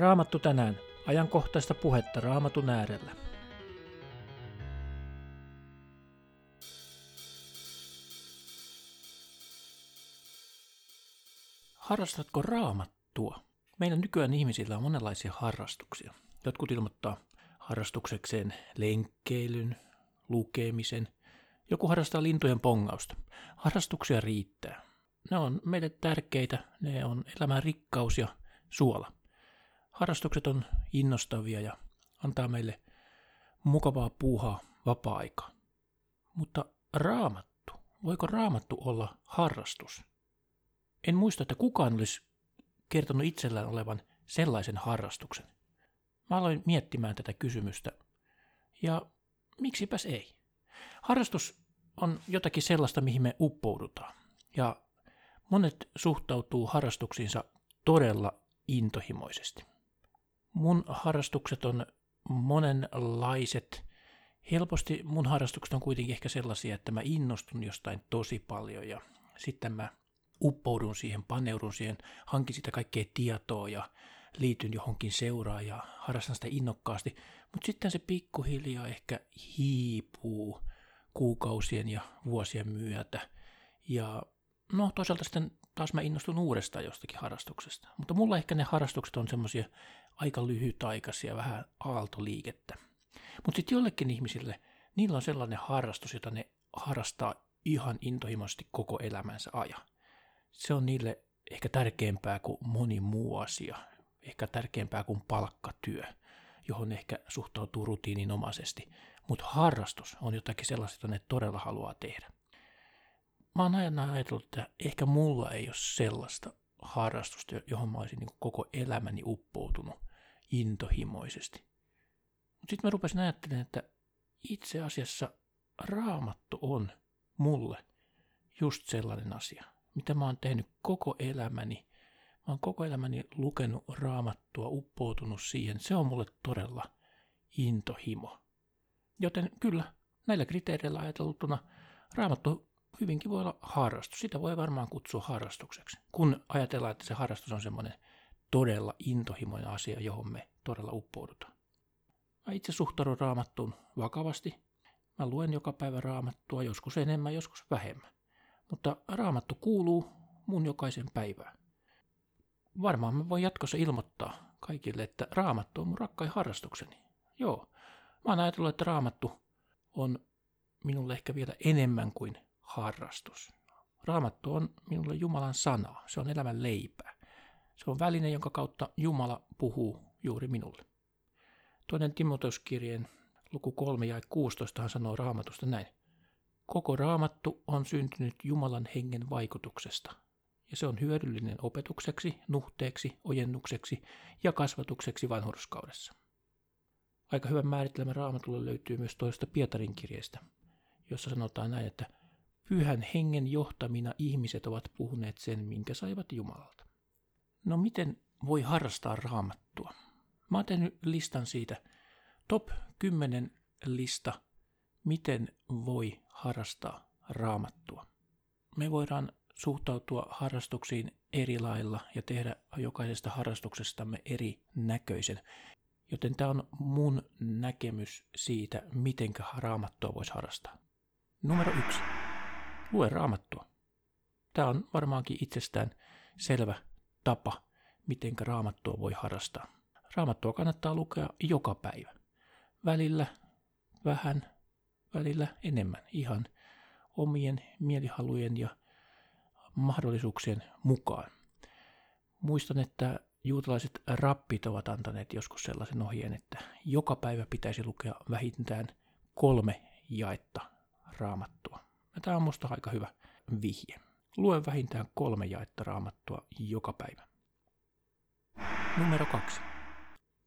Raamattu tänään. Ajankohtaista puhetta Raamatun äärellä. Harrastatko raamattua? Meidän nykyään ihmisillä on monenlaisia harrastuksia. Jotkut ilmoittaa harrastuksekseen lenkkeilyn, lukemisen. Joku harrastaa lintujen pongausta. Harrastuksia riittää. Ne on meille tärkeitä, ne on elämän rikkaus ja suola. Harrastukset on innostavia ja antaa meille mukavaa puuhaa vapaa-aikaa. Mutta raamattu, voiko raamattu olla harrastus? En muista, että kukaan olisi kertonut itsellään olevan sellaisen harrastuksen. Mä aloin miettimään tätä kysymystä ja miksipäs ei. Harrastus on jotakin sellaista, mihin me uppoudutaan. Ja monet suhtautuu harrastuksiinsa todella intohimoisesti. Mun harrastukset on monenlaiset. Helposti mun harrastukset on kuitenkin ehkä sellaisia, että mä innostun jostain tosi paljon ja sitten mä uppoudun siihen, paneudun siihen, hankin sitä kaikkea tietoa ja liityn johonkin seuraan ja harrastan sitä innokkaasti. Mutta sitten se pikkuhiljaa ehkä hiipuu kuukausien ja vuosien myötä. Ja no toisaalta sitten taas mä innostun uudestaan jostakin harrastuksesta. Mutta mulla ehkä ne harrastukset on semmoisia aika lyhytaikaisia, vähän aaltoliikettä. Mutta sitten jollekin ihmisille, niillä on sellainen harrastus, jota ne harrastaa ihan intohimoisesti koko elämänsä ajan. Se on niille ehkä tärkeämpää kuin moni muu asia, ehkä tärkeämpää kuin palkkatyö, johon ehkä suhtautuu rutiininomaisesti. Mutta harrastus on jotakin sellaista, jota ne todella haluaa tehdä. Mä oon aina ajatellut, että ehkä mulla ei ole sellaista harrastusta, johon mä olisin niin koko elämäni uppoutunut intohimoisesti. Mutta sitten mä rupesin ajattelemaan, että itse asiassa raamattu on mulle just sellainen asia, mitä mä oon tehnyt koko elämäni. Mä oon koko elämäni lukenut raamattua, uppoutunut siihen. Se on mulle todella intohimo. Joten kyllä, näillä kriteereillä ajateltuna raamattu hyvinkin voi olla harrastus. Sitä voi varmaan kutsua harrastukseksi, kun ajatellaan, että se harrastus on semmoinen todella intohimoinen asia, johon me todella uppoudutaan. Mä itse suhtaudun raamattuun vakavasti. Mä luen joka päivä raamattua, joskus enemmän, joskus vähemmän. Mutta raamattu kuuluu mun jokaisen päivään. Varmaan mä voin jatkossa ilmoittaa kaikille, että raamattu on mun rakkain harrastukseni. Joo, mä oon ajatellut, että raamattu on minulle ehkä vielä enemmän kuin harrastus. Raamattu on minulle Jumalan sana, se on elämän leipää. Se on väline, jonka kautta Jumala puhuu juuri minulle. Toinen Timoteuskirjeen luku 3 ja 16 hän sanoo raamatusta näin. Koko raamattu on syntynyt Jumalan hengen vaikutuksesta, ja se on hyödyllinen opetukseksi, nuhteeksi, ojennukseksi ja kasvatukseksi vanhurskaudessa. Aika hyvän määritelmä raamatulle löytyy myös toista Pietarin kirjeestä, jossa sanotaan näin, että pyhän hengen johtamina ihmiset ovat puhuneet sen, minkä saivat Jumalalta. No miten voi harrastaa raamattua? Mä oon tehnyt listan siitä, top 10 lista, miten voi harrastaa raamattua. Me voidaan suhtautua harrastuksiin eri lailla ja tehdä jokaisesta harrastuksestamme eri näköisen. Joten tämä on mun näkemys siitä, miten raamattua voisi harrastaa. Numero yksi. Lue raamattua. Tämä on varmaankin itsestään selvä tapa, miten raamattua voi harrastaa. Raamattua kannattaa lukea joka päivä. Välillä vähän, välillä enemmän, ihan omien mielihalujen ja mahdollisuuksien mukaan. Muistan, että juutalaiset rappit ovat antaneet joskus sellaisen ohjeen, että joka päivä pitäisi lukea vähintään kolme jaetta raamattua. Tämä on musta aika hyvä vihje. Lue vähintään kolme jaetta raamattua joka päivä. Numero kaksi.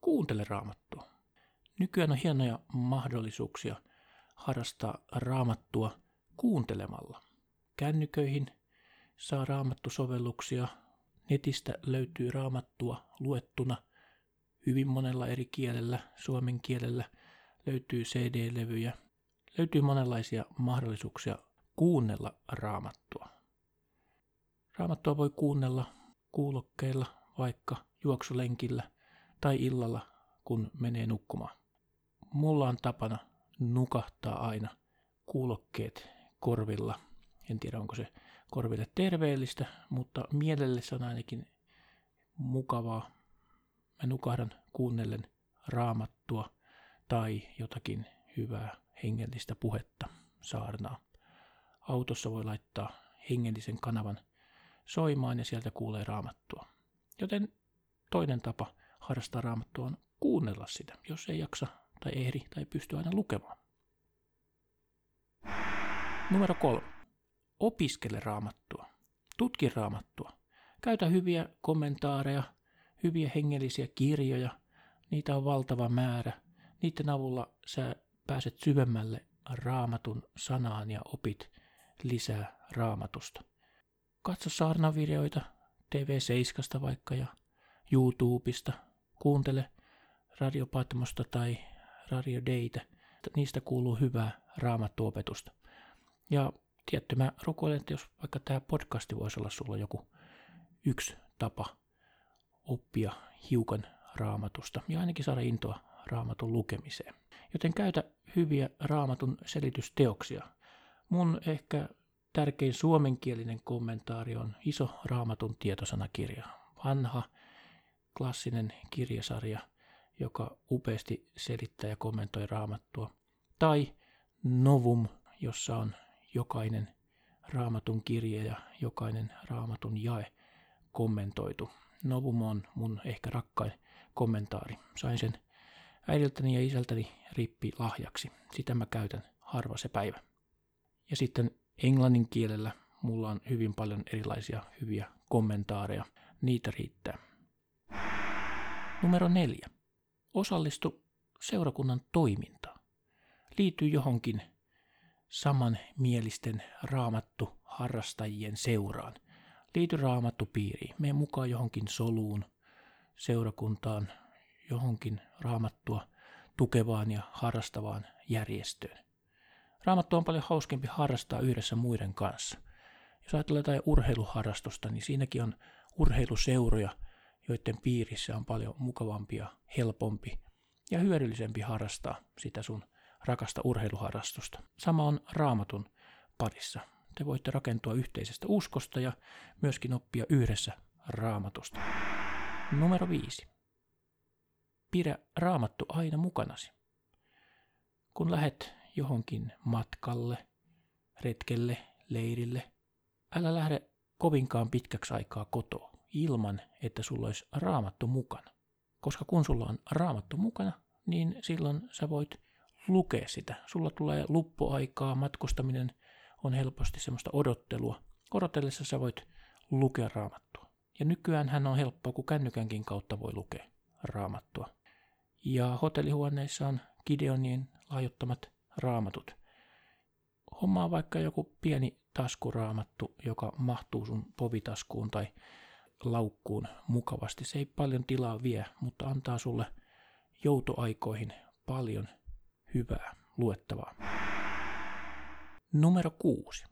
Kuuntele raamattua. Nykyään on hienoja mahdollisuuksia harrastaa raamattua kuuntelemalla. Kännyköihin saa raamattusovelluksia, netistä löytyy raamattua luettuna hyvin monella eri kielellä, suomen kielellä löytyy CD-levyjä, löytyy monenlaisia mahdollisuuksia kuunnella raamattua. Raamattua voi kuunnella kuulokkeilla, vaikka juoksulenkillä tai illalla, kun menee nukkumaan. Mulla on tapana nukahtaa aina kuulokkeet korvilla. En tiedä, onko se korville terveellistä, mutta mielelle se on ainakin mukavaa. Mä nukahdan kuunnellen raamattua tai jotakin hyvää hengellistä puhetta, saarnaa. Autossa voi laittaa hengellisen kanavan soimaan ja sieltä kuulee raamattua. Joten toinen tapa harrastaa raamattua on kuunnella sitä, jos ei jaksa tai ehdi tai pysty aina lukemaan. Numero kolme. Opiskele raamattua. Tutki raamattua. Käytä hyviä kommentaareja, hyviä hengellisiä kirjoja. Niitä on valtava määrä. Niiden avulla sä pääset syvemmälle raamatun sanaan ja opit lisää raamatusta. Katso saarnavideoita TV7 vaikka ja YouTubesta. Kuuntele Radio Patmosta tai Radio Deitä. Niistä kuuluu hyvää raamattuopetusta. Ja tietty mä rukoilen, että jos vaikka tämä podcasti voisi olla sulla joku yksi tapa oppia hiukan raamatusta ja ainakin saada intoa raamatun lukemiseen. Joten käytä hyviä raamatun selitysteoksia. Mun ehkä tärkein suomenkielinen kommentaari on iso raamatun tietosanakirja. Vanha, klassinen kirjasarja, joka upeasti selittää ja kommentoi raamattua. Tai Novum, jossa on jokainen raamatun kirje ja jokainen raamatun jae kommentoitu. Novum on mun ehkä rakkain kommentaari. Sain sen äidiltäni ja isältäni rippi lahjaksi. Sitä mä käytän harva se päivä. Ja sitten englannin kielellä mulla on hyvin paljon erilaisia hyviä kommentaareja. Niitä riittää. Numero neljä. Osallistu seurakunnan toimintaan. Liity johonkin samanmielisten raamattu harrastajien seuraan. Liity raamattupiiriin, mene mukaan johonkin soluun, seurakuntaan, johonkin raamattua tukevaan ja harrastavaan järjestöön. Raamattu on paljon hauskempi harrastaa yhdessä muiden kanssa. Jos ajatellaan jotain urheiluharrastusta, niin siinäkin on urheiluseuroja, joiden piirissä on paljon mukavampi ja helpompi ja hyödyllisempi harrastaa sitä sun rakasta urheiluharrastusta. Sama on raamatun parissa. Te voitte rakentua yhteisestä uskosta ja myöskin oppia yhdessä raamatusta. Numero viisi. Pidä raamattu aina mukanasi. Kun lähet johonkin matkalle, retkelle, leirille, älä lähde kovinkaan pitkäksi aikaa kotoa ilman, että sulla olisi raamattu mukana. Koska kun sulla on raamattu mukana, niin silloin sä voit lukea sitä. Sulla tulee luppuaikaa, matkustaminen on helposti semmoista odottelua. Odotellessa sä voit lukea raamattua. Ja nykyään hän on helppoa, kun kännykänkin kautta voi lukea raamattua. Ja hotellihuoneissa on Gideonien lahjoittamat raamatut. Hommaa vaikka joku pieni taskuraamattu, joka mahtuu sun povitaskuun tai laukkuun mukavasti. Se ei paljon tilaa vie, mutta antaa sulle joutoaikoihin paljon hyvää luettavaa. Numero kuusi.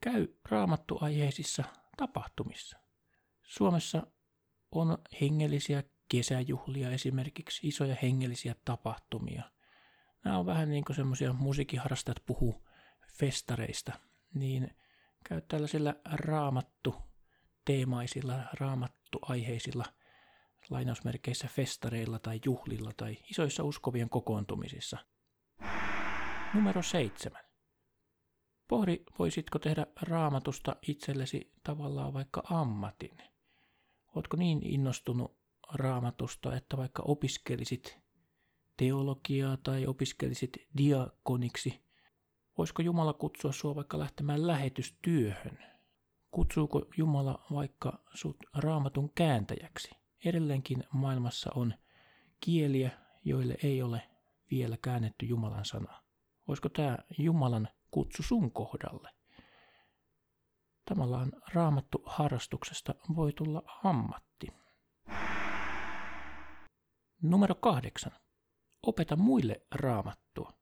Käy raamattuaiheisissa tapahtumissa. Suomessa on hengellisiä kesäjuhlia esimerkiksi, isoja hengellisiä tapahtumia. Nämä on vähän niin kuin semmoisia musiikiharrastajat puhuu festareista, niin käy tällaisilla raamattu teemaisilla, raamattuaiheisilla lainausmerkeissä festareilla tai juhlilla tai isoissa uskovien kokoontumisissa. Numero seitsemän. Pohdi, voisitko tehdä raamatusta itsellesi tavallaan vaikka ammatin. Oletko niin innostunut raamatusta, että vaikka opiskelisit teologiaa tai opiskelisit diakoniksi, voisiko Jumala kutsua sinua vaikka lähtemään lähetystyöhön? Kutsuuko Jumala vaikka sut raamatun kääntäjäksi? Edelleenkin maailmassa on kieliä, joille ei ole vielä käännetty Jumalan sanaa. Voisiko tämä Jumalan kutsu sun kohdalle? Tavallaan raamattu harrastuksesta voi tulla ammatti. Numero kahdeksan. Opeta muille raamattua.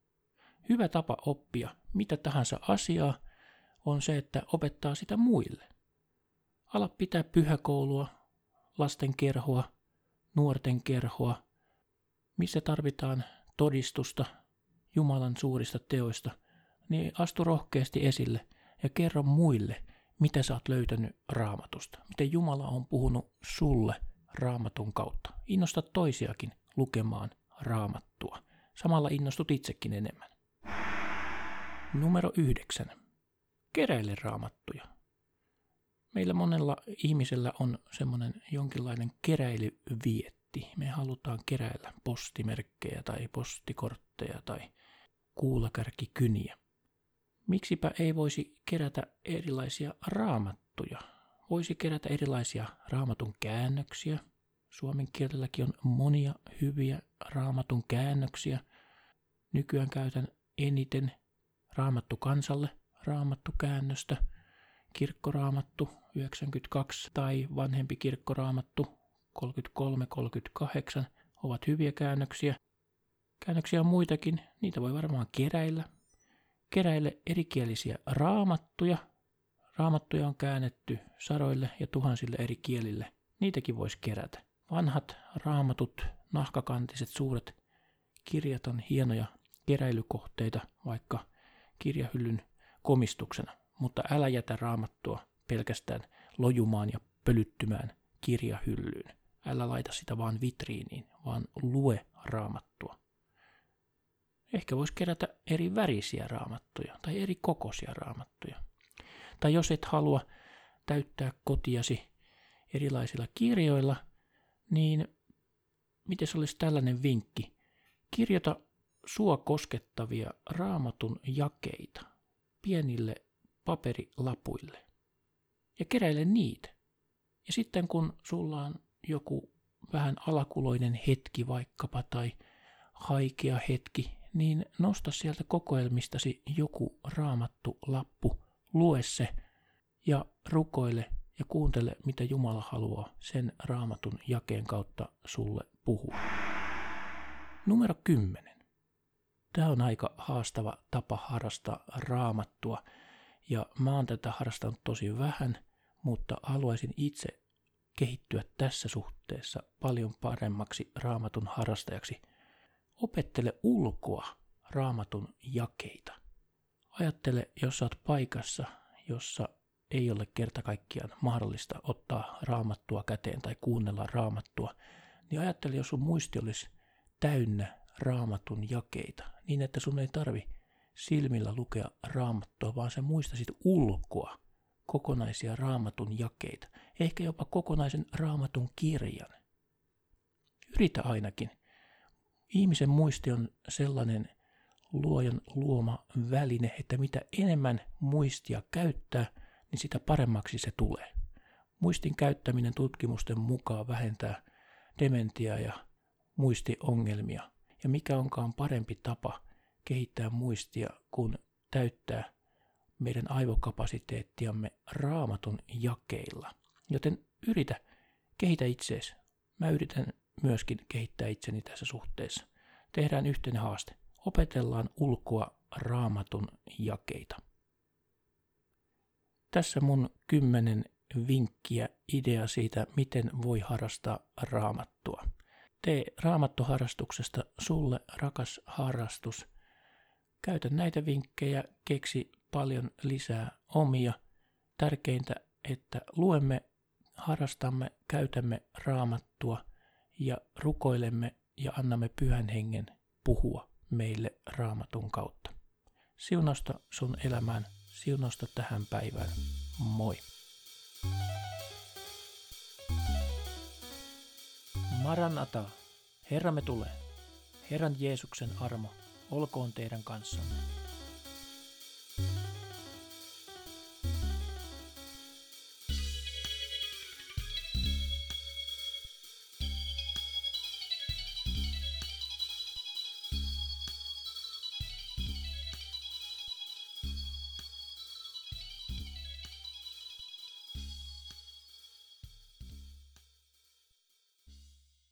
Hyvä tapa oppia mitä tahansa asiaa on se, että opettaa sitä muille. Ala pitää pyhäkoulua, lastenkerhoa, nuorten kerhoa, missä tarvitaan todistusta Jumalan suurista teoista, niin astu rohkeasti esille ja kerro muille, mitä sä oot löytänyt raamatusta, miten Jumala on puhunut sulle raamatun kautta. Innosta toisiakin lukemaan raamattua. Samalla innostut itsekin enemmän. Numero yhdeksän. Keräile raamattuja. Meillä monella ihmisellä on semmoinen jonkinlainen keräilyvietti. Me halutaan keräillä postimerkkejä tai postikortteja tai kuulakärkikyniä. Miksipä ei voisi kerätä erilaisia raamattuja? Voisi kerätä erilaisia raamatun käännöksiä. Suomen kielelläkin on monia hyviä raamatun käännöksiä. Nykyään käytän eniten raamattu kansalle raamattu käännöstä, kirkkoraamattu 92 tai vanhempi kirkkoraamattu 33-38 ovat hyviä käännöksiä. Käännöksiä on muitakin, niitä voi varmaan keräillä. Keräile erikielisiä raamattuja. Raamattuja on käännetty sadoille ja tuhansille eri kielille. Niitäkin voisi kerätä. Vanhat raamatut, nahkakantiset suuret kirjat on hienoja keräilykohteita vaikka kirjahyllyn komistuksena, mutta älä jätä raamattua pelkästään lojumaan ja pölyttymään kirjahyllyyn. Älä laita sitä vaan vitriiniin, vaan lue raamattua. Ehkä voisi kerätä eri värisiä raamattuja tai eri kokoisia raamattuja. Tai jos et halua täyttää kotiasi erilaisilla kirjoilla, niin miten olisi tällainen vinkki? Kirjoita sua koskettavia raamatun jakeita pienille paperilapuille ja keräile niitä. Ja sitten kun sulla on joku vähän alakuloinen hetki vaikkapa tai haikea hetki, niin nosta sieltä kokoelmistasi joku raamattu lappu, lue se ja rukoile ja kuuntele, mitä Jumala haluaa sen raamatun jakeen kautta sulle puhua. Numero 10. Tämä on aika haastava tapa harrastaa raamattua ja mä oon tätä harrastanut tosi vähän, mutta haluaisin itse kehittyä tässä suhteessa paljon paremmaksi raamatun harrastajaksi. Opettele ulkoa raamatun jakeita. Ajattele, jos olet paikassa, jossa ei ole kerta kaikkiaan mahdollista ottaa raamattua käteen tai kuunnella raamattua, niin ajattele, jos sun muisti olisi täynnä raamatun jakeita, niin että sun ei tarvi silmillä lukea raamattua, vaan sä muistasit ulkoa kokonaisia raamatun jakeita, ehkä jopa kokonaisen raamatun kirjan. Yritä ainakin. Ihmisen muisti on sellainen luojan luoma väline, että mitä enemmän muistia käyttää, niin sitä paremmaksi se tulee. Muistin käyttäminen tutkimusten mukaan vähentää dementiaa ja muistiongelmia. Ja mikä onkaan parempi tapa kehittää muistia kuin täyttää meidän aivokapasiteettiamme raamatun jakeilla. Joten yritä, kehitä itseesi. Mä yritän myöskin kehittää itseni tässä suhteessa. Tehdään yhteinen haaste. Opetellaan ulkoa raamatun jakeita. Tässä mun kymmenen vinkkiä, idea siitä, miten voi harrastaa raamattua. Tee raamattoharrastuksesta sulle rakas harrastus. Käytä näitä vinkkejä, keksi paljon lisää omia. Tärkeintä, että luemme, harrastamme, käytämme raamattua ja rukoilemme ja annamme pyhän hengen puhua meille raamatun kautta. Siunasta sun elämään, siunasta tähän päivään. Moi! Maranata, Herramme tulee. Herran Jeesuksen armo olkoon teidän kanssanne.